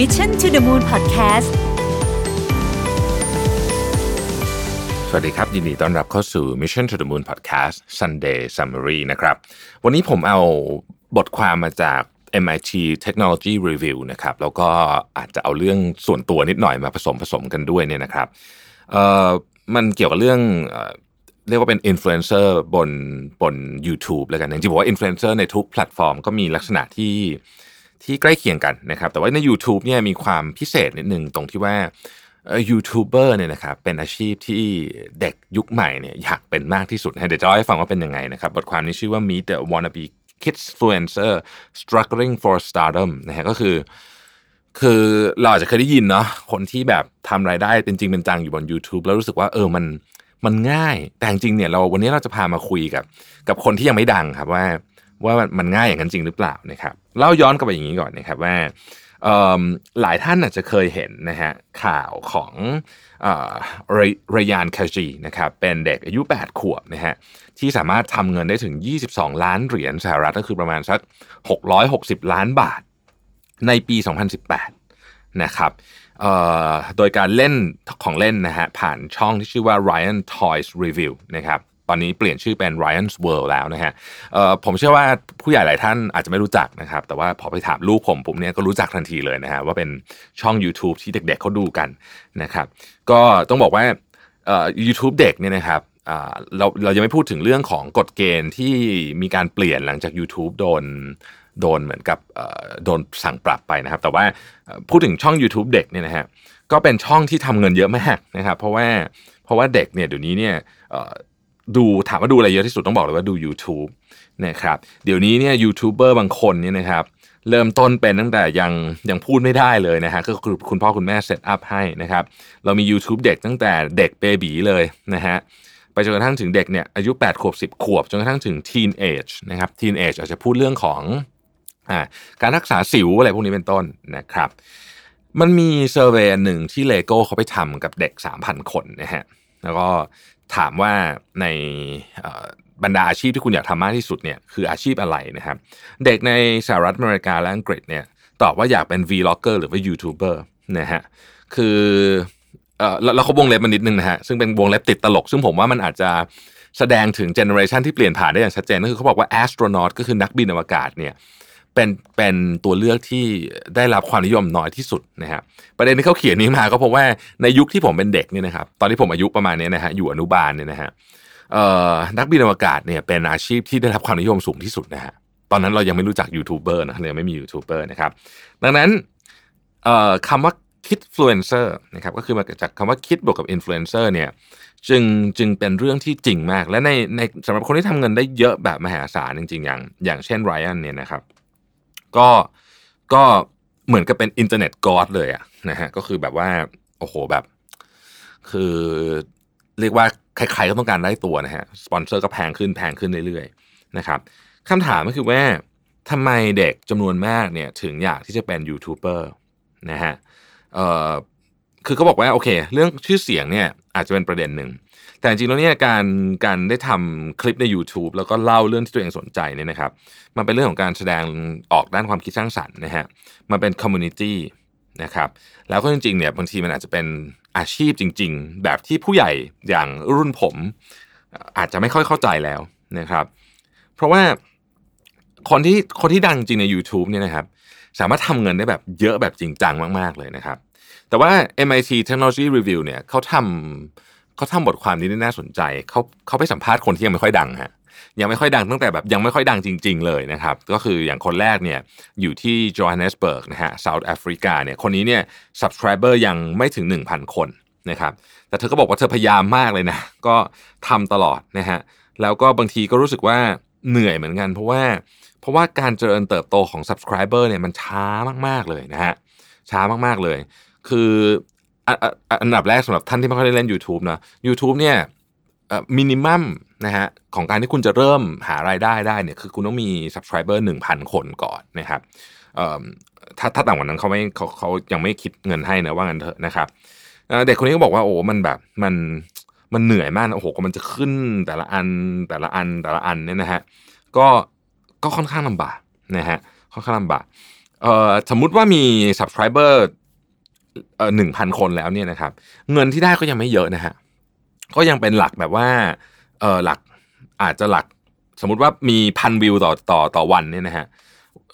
Mission to the Moon Podcast สวัสดีครับ ยินดีต้อนรับเข้าสู่ Mission to the Moon Podcast Sunday Summary นะครับ วันนี้ผมเอาบทความมาจาก MIT Technology Review นะครับ แล้วก็อาจจะเอาเรื่องส่วนตัวนิดหน่อยมาผสมผสมกันด้วยเนี่ยนะครับเอ่อมันเกี่ยวกับเรื่องเอเรียกว่าเป็นอินฟลูเอนเซอร์บนบน YouTube แล้วกันจริงๆบอกว่าอินฟลูเอนเซอร์ในทุกแพลตฟอร์มก็มีลักษณะที่ ที่ใกล้เคียงกันนะครับ แต่ว่าใน YouTube เนี่ยมีความพิเศษนิดนึงตรงที่ว่ายูทูบเบอร์เนี่ยนะครับเป็นอาชีพที่เด็กยุคใหม่เนี่ยอยากเป็นมากที่สุดเดี๋ยวจะเล่าให้ฟังว่าเป็นยังไงนะครับ บทความนี้ชื่อว่า Meet the Wannabe Kids Influencer Struggling for Stardom นะฮะก็คือ คือเราอาจจะเคยได้ยินเนาะคนที่แบบทำรายได้เป็นจริงเป็นจังอยู่บน YouTube แล้วรู้สึกว่าเออมันมันง่าย แต่จริงเนี่ยเราวันนี้เราจะพามาคุยกับ กับคนที่ยังไม่ดังครับว่า ว่ามันง่ายอย่างนั้นจริงหรือเปล่านะครับเล่าย้อนกลับไปอย่างนี้ก่อนนะครับว่าหลายท่านอาจจะเคยเห็นนะฮะข่าวของรยานคาจีนะครับเป็นเด็กอายุ 8 ขวบนะฮะที่สามารถทำเงินได้ถึง 22 ล้านเหรียญสหรัฐก็คือประมาณสัก 660 ล้านบาทในปี 2018 นะครับโดยการเล่นของเล่นนะฮะผ่านช่องที่ชื่อว่า Ryan Toys Review นะครับ ตอนนี้เปลี่ยนชื่อเป็น Ryan's World แล้วนะฮะผมเชื่อว่าผู้ใหญ่หลายท่านอาจจะไม่รู้จักนะครับ แต่ว่าพอไปถามลูกผมผมเนี่ยก็รู้จักทันทีเลยนะฮะว่าเป็นช่อง YouTube ที่เด็กๆเขาดูกันนะครับก็ต้องบอกว่าเอ่อ YouTube เด็กเนี่ยนะครับเราเรายังไม่พูดถึงเรื่องของกฎเกณฑ์ที่มีการเปลี่ยนหลังจาก YouTube โดนโดนเหมือนกับโดนสั่งปรับไปนะครับ แต่ว่าพูดถึงช่อง YouTube เด็กเนี่ยนะฮะก็เป็นช่องที่ทำเงินเยอะมากนะครับ เพราะว่าเพราะว่าเด็กเนี่ยเดี๋ยวนี้เนี่ย ดูถามว่าดูอะไรเยอะที่สุดต้องบอกเลยว่าดู YouTube นะครับเดี๋ยวนี้เนี่ยยูทูบเบอร์บางคนเนี่ยนะครับเริ่มต้นเป็นตั้งแต่ยังยังพูดไม่ได้เลยนะฮะก็คือคุณพ่อคุณแม่เซตอัพให้นะครับเรามี YouTube เด็กตั้งแต่เด็กเบบีเลยนะฮะไปจนกระทั่งถึงเด็กเนี่ยอายุ 8 ขวบ 10 ขวบ จนกระทั่งถึง teen age นะครับ teen age อาจจะพูดเรื่องของอ่าการรักษาสิวอะไรพวกนี้เป็นต้นนะครับมันมี survey หนึ่งที่เลโก้เขาไปทำกับเด็ก 3,000 คนนะฮะ แล้วก็ถามว่าในบรรดาอาชีพที่คุณอยากทำมากที่สุดเนี่ยคืออาชีพอะไรนะครับ เด็กในสหรัฐอเมริกาและอังกฤษเนี่ยตอบว่าอยากเป็น vlogger หรือว่า YouTuber นะฮะคือเออแล้วเขาวงเล็บมานิดนึงนะฮะซึ่งเป็นวงเล็บติดตลก ซึ่งผมว่ามันอาจจะแสดงถึง generation ที่เปลี่ยนผ่านได้อย่างชัดเจนก็คือเขาบอกว่า astronaut ก็คือนักบินอวกาศเนี่ย เป็นเป็นตัวเลือกที่ได้รับความนิยมน้อยที่สุดนะฮะประเด็นที่เขาเขียนนี้มาก็เพราะว่าในยุคที่ผมเป็นเด็กเนี่ยนะครับตอนที่ผมอายุประมาณนี้นะฮะอยู่อนุบาลเนี่ยนะฮะนักบินอวกาศเนี่ยเป็นอาชีพที่ได้รับความนิยมสูงที่สุดนะฮะตอนนั้นเรายังไม่รู้จักยูทูบเบอร์นะเรายังไม่มียูทูบเบอร์นะครับดังนั้นคำว่า kidfluencer นะครับก็คือมาจากคำว่า kid บวกกับอินฟลูเอนเซอร์เนี่ยจึงจึงเป็นเรื่องที่จริงมาก และในในสำหรับคนที่ทำเงินได้เยอะแบบมหาศาลจริง ๆ อย่าง อย่างเช่น Ryan เนี่ยนะครับ ก็ก็เหมือนกับเป็น internet god เลยอะนะฮะก็คือแบบว่าโอ้โหแบบ คือเรียกว่าใครๆก็ต้องการได้ตัวนะฮะสปอนเซอร์ก็แพงขึ้นแพงขึ้นเรื่อยๆนะครับคำถามก็คือว่าทำไมเด็กจำนวนมากเนี่ยถึงอยากที่จะเป็นยูทูบเบอร์นะฮะเอ่อ คือเขาบอกว่าโอเค เรื่องชื่อเสียงเนี่ยอาจจะเป็นประเด็นหนึ่งแต่จริงๆแล้วเนี่ยการการได้ทำคลิปใน YouTube แล้วก็เล่าเรื่องที่ตัวเองสนใจเนี่ยนะครับ มันเป็นเรื่องของการแสดงออกด้านความคิดสร้างสรรค์นะฮะมันเป็นคอมมูนิตี้นะครับแล้วก็จริงๆเนี่ยบางทีมันอาจจะเป็นอาชีพจริง ๆ แบบที่ผู้ใหญ่อย่างรุ่นผม อาจจะไม่ค่อยเข้าใจแล้วนะครับ เพราะว่าคนที่คนที่ดังจริงใน YouTube เนี่ยนะครับ สามารถทำเงินได้แบบเยอะแบบจริงจังมาก ๆ เลยนะครับ แต่ว่า MIT Technology Review เนี่ยเขาทำเขาทำบทความนี้น่าสนใจเขาเขาไปสัมภาษณ์คนที่ยังไม่ค่อยดังฮะยังไม่ค่อยดังตั้งแต่แบบยังไม่ค่อยดังจริง ๆ เลยนะครับ ก็คืออย่างคนแรกเนี่ยอยู่ที่โจฮันเนสเบิร์กนะฮะเซาท์แอฟริกาเนี่ยคนนี้เนี่ย subscriber ยังไม่ถึง 1,000 คนนะครับแต่เธอก็บอกว่าเธอพยายามมากเลยนะ ก็ทำตลอดนะฮะแล้วก็บางทีก็รู้สึกว่าเหนื่อยเหมือนกัน เพราะว่าเพราะว่าการเจริญเติบโตของ subscriber เนี่ยมันช้ามากๆเลยนะฮะช้ามากๆเลย คืออันดับแรกสำหรับท่านที่ไม่ค่อยได้เล่น YouTube นะ YouTube เนี่ยมินิมัมนะฮะของการที่คุณจะเริ่มหารายได้ได้เนี่ยคือคุณต้องมี subscriber 1,000 คนก่อนนะครับถ้าถ้าต่ำกว่านั้นเขาไม่เขาเขายังไม่คิดเงินให้นะว่างั้นเถอะนะครับเด็กคนนี้ก็บอกว่าโอ้มันแบบมันมันเหนื่อยมากโอ้โหมันจะขึ้นแต่ละอันแต่ละอันแต่ละอันเนี่ยนะฮะก็ก็ค่อนข้างลำบากนะฮะค่อนข้างลำบากเอ่อสมมุติว่ามี subscriber เอ่อ หนึ่งพันคนแล้วเนี่ยนะครับ เงินที่ได้ก็ยังไม่เยอะนะฮะก็ยังเป็นหลักแบบว่าเออหลักอาจจะหลักสมมุติว่ามีพันวิวต่อต่อต่อวันเนี่ยนะฮะ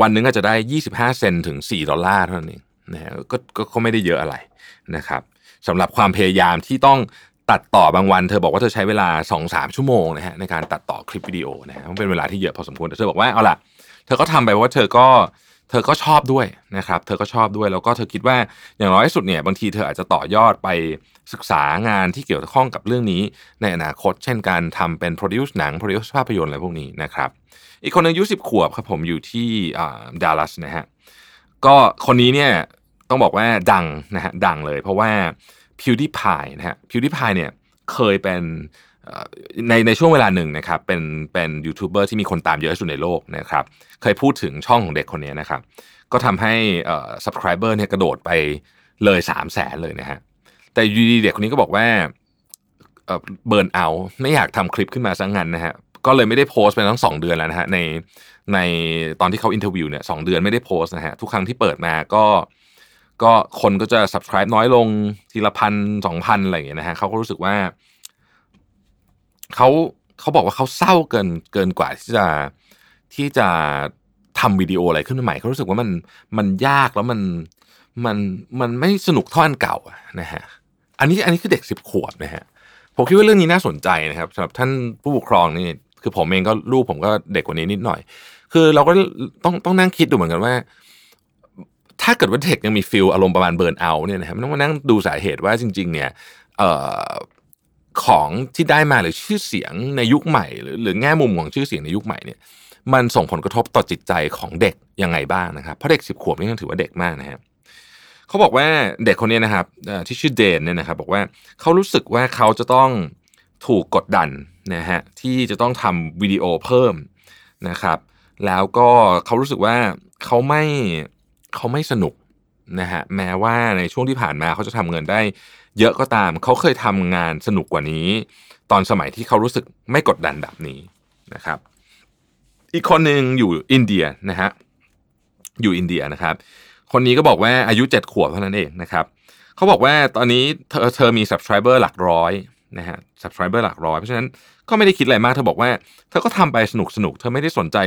วันหนึงก็จะได้ 25 เซนถึง 4 ดอลลาร์เท่านั้นเองนะฮะก็ก็ไม่ได้เยอะอะไรนะครับสำหรับความพยายามที่ต้องตัดต่อบางวัน เธอบอกว่าเธอใช้เวลา 2-3 ชั่วโมงนะฮะในการตัดต่อคลิปวิดีโอนะฮะมันเป็นเวลาที่เยอะพอสมควรแต่เธอบอกว่าเอาล่ะเธอก็ทำไปว่าเธอก็ เธอก็ชอบด้วยนะครับ เธอก็ชอบด้วยแล้วก็เธอคิดว่าอย่างน้อยสุดเนี่ยบางทีเธออาจจะต่อยอดไปศึกษางานที่เกี่ยวข้องกับเรื่องนี้ในอนาคต เช่นการทำเป็น produce หนัง produce ภาพยนตร์อะไรพวกนี้นะครับ อีกคนหนึงอายุสิบขวบครับผมอยู่ที่ดัลลัสนะฮะก็คนนี้เนี่ยต้องบอกว่าดังนะฮะดังเลยเพราะว่า PewDiePie นะฮะ PewDiePie เนี่ยเคยเป็น ในในช่วงเวลาหนึ่งนะครับเป็นเป็นยูทูบเบอร์ที่มีคนตามเยอะที่สุดในโลกนะครับเคยพูดถึงช่องของเด็กคนนี้นะครับก็ทำให้ subscriber เนี่ยกระโดดไปเลย3 0 0แสนเลยนะฮะแต่อยู่ดีๆเด็กคนนี้ก็บอกว่า burn out ไม่อยากทำคลิปขึ้นมาซะงั้นนะฮะก็เลยไม่ได้โพสต์ไปทั้งสองเดือนแล้วนะฮะในในตอนที่เขา interview เนี่ยสองเดือนไม่ได้โพสต์นะฮะทุกครั้งที่เปิดมาก็ก็คนก็จะ subscribe น้อยลงทีละพันสองพันอะไรอย่างเงี้ยนะฮะเขาก็รู้สึกว่า เขาเขาบอกว่าเขาเศร้าเกินเกินกว่าที่จะที่จะทำวิดีโออะไรขึ้นใหม่เขารู้สึกว่ามันมันยากแล้วมันมันมันไม่สนุกเท่าอันเก่านะฮะอันนี้อันนี้คือเด็กสิบขวบนะฮะผมคิดว่าเรื่องนี้น่าสนใจนะครับสำหรับท่านผู้ปกครองนี่คือผมเองก็ลูกผมก็เด็กกว่านี้นิดหน่อย คือเราก็ต้องต้องนั่งคิดดูเหมือนกันว่า ถ้าเกิดว่าเด็กยังมีฟิลอารมณ์ประมาณเบิร์นเอาเนี่ยนะครับต้องมานั่งดูสาเหตุว่าจริง ๆ เนี่ยเอ่อ ของที่ได้มาหรือชื่อเสียงในยุคใหม่ หรือหรือแง่มุมของชื่อเสียงในยุคใหม่เนี่ยมันส่งผลกระทบต่อจิตใจของเด็กยังไงบ้างนะครับเพราะเด็กสิบขวบนี่ยังถือว่าเด็กมากนะครับเขาบอกว่าเด็กคนนี้นะครับที่ชื่อเดนเนี่ยนะครับบอกว่าเขารู้สึกว่าเขาจะต้องถูกกดดันนะฮะที่จะต้องทำวิดีโอเพิ่มนะครับ แล้วก็เขารู้สึกว่าเขาไม่เขาไม่สนุก นะฮะแม้ว่าในช่วงที่ผ่านมาเขาจะทำเงินได้ เยอะก็ตามเขาเคยทำงานสนุกกว่านี้ ตอนสมัยที่เขารู้สึกไม่กดดันแบบนี้นะครับ อีกคนหนึ่งอยู่อินเดียนะฮะอยู่อินเดียนะครับ คนนี้ก็บอกว่าอายุเจ็ดขวบเท่านั้นเองนะครับเขาบอกว่าตอนนี้เธอเธอมี subscriber หลักร้อย นะฮะ subscriber หลักร้อย เพราะฉะนั้นก็ไม่ได้คิดอะไรมาก เธอบอกว่า เธอก็ทำไปสนุกสนุก เธอไม่ได้สนใจ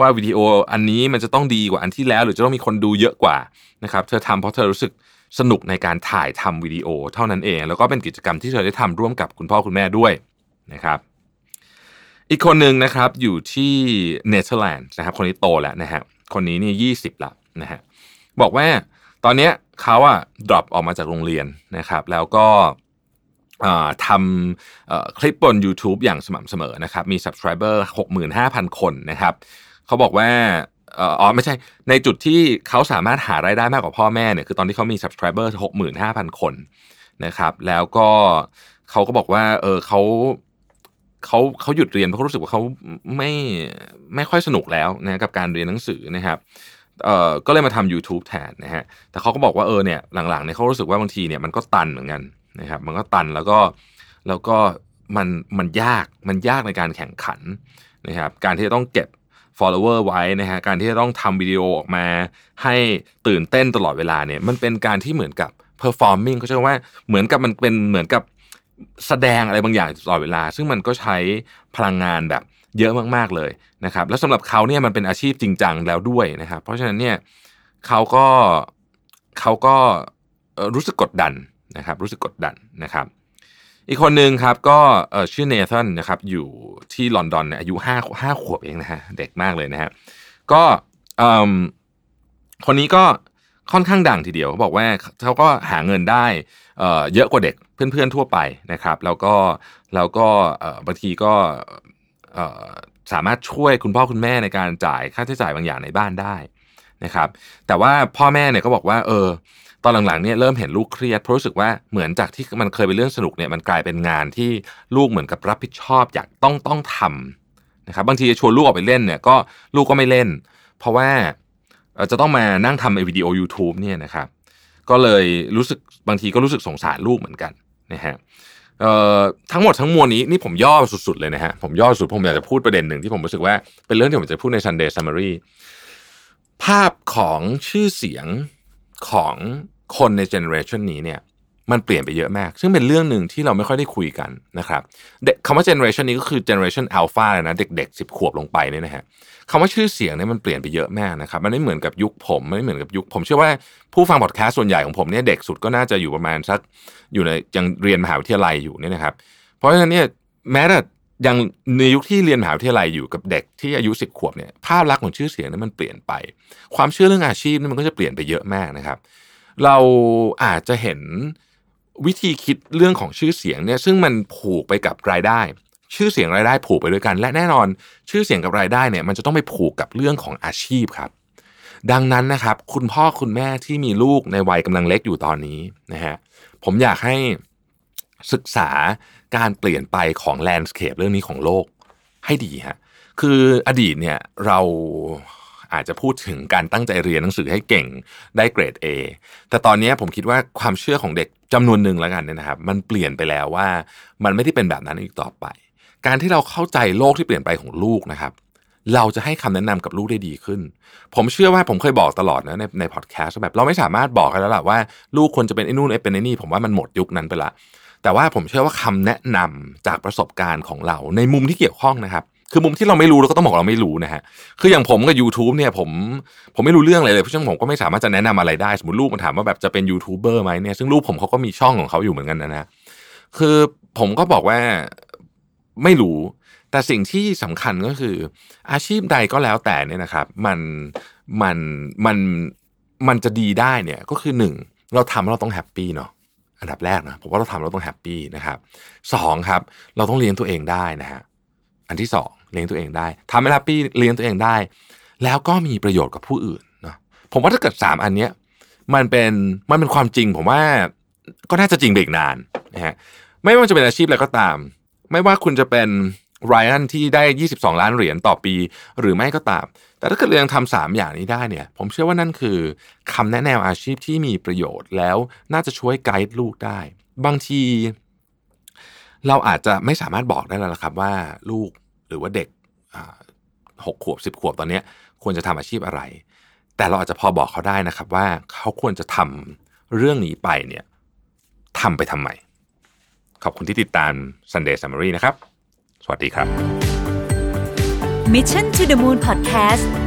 ว่าวิดีโออันนี้มันจะต้องดีกว่าอันที่แล้ว หรือจะต้องมีคนดูเยอะกว่านะครับ เธอทำเพราะเธอรู้สึกสนุกในการถ่ายทำวิดีโอเท่านั้นเอง แล้วก็เป็นกิจกรรมที่เธอได้ทำร่วมกับคุณพ่อคุณแม่ด้วยนะครับอีกคนหนึ่งนะครับอยู่ที่เนเธอร์แลนด์นะครับคนนี้โตแล้วนะฮะคนนี้นี่ยี่สิบละนะฮะบอกว่าตอนเนี้ยเขาอะ drop ออกมาจากโรงเรียนนะครับ แล้วก็ ทำคลิปบน YouTube อย่างสม่ำเสมอนะครับ มี subscriber 65,000 คนนะครับ เขาบอกว่าอ๋อไม่ใช่ ในจุดที่เขาสามารถหารายได้มากกว่าพ่อแม่เนี่ยคือตอนที่เขามี subscriber 65,000 คนนะครับ แล้วก็เขาก็บอกว่าเออเขาเขาเขาหยุดเรียนเพราะเขารู้สึกว่าเขาไม่ไม่ค่อยสนุกแล้วนะกับการเรียนหนังสือนะครับเอ่อก็เลยมาทำ YouTube แทนนะฮะแต่เขาก็บอกว่าเออเนี่ยหลังๆเนี่ยเขารู้สึกว่าบางทีเนี่ยมันก็ตันเหมือนกัน นะครับมันก็ตันแล้วก็แล้วก็มันมันยากมันยากในการแข่งขันนะครับการที่จะต้องเก็บ follower ไว้นะฮะการที่จะต้องทำวิดีโอออกมา ให้ตื่นเต้นตลอดเวลาเนี่ยมันเป็นการที่เหมือนกับ performing เขาใช้ว่าเหมือนกับมันเป็นเหมือนกับแสดงอะไรบางอย่างตลอดเวลา ซึ่งมันก็ใช้พลังงานแบบเยอะมากๆเลยนะครับ แล้วสำหรับเขาเนี่ยมันเป็นอาชีพจริงจังแล้วด้วยนะครับ เพราะฉะนั้นเนี่ยเขาก็เขาก็รู้สึกกดดัน นะครับรู้สึกกดดันนะครับอีกคนหนึ่งครับก็ชื่อเนธันนะครับอยู่ที่ลอนดอนอายุห้าห้าขวบเองนะฮะเด็กมากเลยนะฮะก็คนนี้ก็ค่อนข้างดังทีเดียวเขาบอกว่าเขาก็หาเงินได้เยอะกว่าเด็กเพื่อนๆทั่วไปนะครับแล้วก็แล้วก็บางทีก็สามารถช่วยคุณพ่อคุณแม่ในการจ่ายค่าใช้จ่ายบางอย่างในบ้านได้นะครับ แต่ว่าพ่อแม่เนี่ยก็บอกว่าเออ ตอนหลังๆเนี่ยเริ่มเห็นลูกเครียดเพราะรู้สึกว่าเหมือนจากที่มันเคยเป็นเรื่องสนุกเนี่ยมันกลายเป็นงานที่ลูกเหมือนกับรับผิดชอบอยากต้องต้องทำนะครับบางทีจะชวนลูกออกไปเล่นเนี่ยก็ลูกก็ไม่เล่น เพราะว่าจะต้องมานั่งทำไอ้วิดีโอ YouTube เนี่ยนะครับก็เลยรู้สึกบางทีก็รู้สึกสงสารลูกเหมือนกันนะฮะเอ่อทั้งหมดทั้งมวลนี้นี่ผมย่อสุดๆเลยนะฮะผมย่อสุดผมอยากจะพูดประเด็นหนึ่งที่ผมรู้สึกว่าเป็นเรื่องที่ผมจะพูดใน Sunday Summary ภาพของชื่อเสียงของ คนใน generation นี้เนี่ยมันเปลี่ยนไปเยอะมาก ซึ่งเป็นเรื่องหนึ่งที่เราไม่ค่อยได้คุยกันนะครับเด็กคำว่า generation นี้ก็คือ generation alpha เลยนะ เด็กๆสิบขวบลงไปเนี่ยนะฮะคำว่าชื่อเสียงเนี่ยมันเปลี่ยนไปเยอะมากนะครับ มันไม่เหมือนกับยุคผมไม่เหมือนกับยุคผมเชื่อว่าผู้ฟังพอดแคสต์ส่วนใหญ่ของผมเนี่ยเด็กสุดก็น่าจะอยู่ประมาณสักอยู่ในยังเรียนมหาวิทยาลัยอยู่เนี่ยนะครับ เพราะฉะนั้นเนี่ยแม้แต่ยังในยุคที่เรียนมหาวิทยาลัยอยู่กับเด็กที่อายุสิบขวบเนี่ยภาพลักษณ์ของชื่อเสียงนั้นมันเปลี่ยนไป ความเชื่อเรื่องอาชีพนี่มันก็จะเปลี่ยนไปเยอะมากนะครับเเราอาจจะเห็นวิธีคิดเรื่องของชื่อเสียงเนี่ยซึ่งมันผูกไปกับรายได้ ชื่อเสียงรายได้ผูกไปด้วยกัน และแน่นอนชื่อเสียงกับรายได้เนี่ยมันจะต้องไปผูกกับเรื่องของอาชีพครับ ดังนั้นนะครับคุณพ่อคุณแม่ที่มีลูกในวัยกำลังเล็กอยู่ตอนนี้นะฮะผมอยากให้ศึกษาการเปลี่ยนไปของแลนด์สเคปเรื่องนี้ของโลกให้ดีฮะคืออดีตเนี่ยเรา อาจจะพูดถึงการตั้งใจเรียนหนังสือให้เก่งได้เกรด A แต่ตอนนี้ผมคิดว่าความเชื่อของเด็กจำนวนหนึ่งแล้วกันเนี่ยนะครับ มันเปลี่ยนไปแล้วว่ามันไม่ได้เป็นแบบนั้นอีกต่อไป การที่เราเข้าใจโลกที่เปลี่ยนไปของลูกนะครับ เราจะให้คำแนะนำกับลูกได้ดีขึ้น ผมเชื่อว่าผมเคยบอกตลอดนะในในพอดแคสต์แบบเราไม่สามารถบอกกันแล้วล่ะว่าลูกควรจะเป็นไอ้นู่นไอ้เป็นไอ้นี่ผมว่ามันหมดยุคนั้นไปละแต่ว่าผมเชื่อว่าคำแนะนำจากประสบการณ์ของเราในมุมที่เกี่ยวข้องนะครับ คือมุมที่เราไม่รู้เราก็ต้องบอกเราไม่รู้นะฮะ คืออย่างผมกับ YouTube เนี่ยผมผมไม่รู้เรื่องอะไรเลยเพราะฉะนั้นผมก็ไม่สามารถจะแนะนำอะไรได้ สมมติลูกมันถามว่าแบบจะเป็นยูทูบเบอร์ไหมเนี่ยซึ่งลูกผมเขาก็มีช่องของเขาอยู่เหมือนกันนะนะคือผมก็บอกว่าไม่รู้ แต่สิ่งที่สำคัญก็คือ อาชีพใดก็แล้วแต่เนี่ยนะครับ มันมันมันมันจะดีได้เนี่ยก็คือหนึ่งเราทำเราต้อง happy เนาะอันดับแรกนะผมว่าเราทำเราต้อง happy นะครับสองครับ เราต้องเลี้ยงตัวเองได้นะฮะอันที่สอง เลี้ยงตัวเองได้ทำให้ happy เลี้ยงตัวเองได้ แล้วก็มีประโยชน์กับผู้อื่นเนาะผมว่าถ้าเกิดสามอันเนี้ยมันเป็นมันเป็นความจริง ผมว่าก็น่าจะจริงไปอีกนานนะฮะไม่ว่าจะเป็นอาชีพอะไรก็ตาม ไม่ว่าคุณจะเป็นไรอันที่ได้ 22 ล้านเหรียญต่อปี หรือไม่ก็ตาม แต่ถ้าเกิดเรายังทำสามอย่างนี้ได้เนี่ย ผมเชื่อว่านั่นคือคำแนะแนวอาชีพที่มีประโยชน์แล้วน่าจะช่วยไกด์ลูกได้ บางที เราอาจจะไม่สามารถบอกได้แล้วละครับว่าลูก หรือว่าเด็กหกขวบสิบขวบตอนนี้ควรจะทำอาชีพอะไร แต่เราอาจจะพอบอกเขาได้นะครับว่าเขาควรจะทำเรื่องนี้ไปเนี่ยทำไปทำไม ขอบคุณที่ติดตาม Sunday Summary นะครับ สวัสดีครับ Mission to the Moon Podcast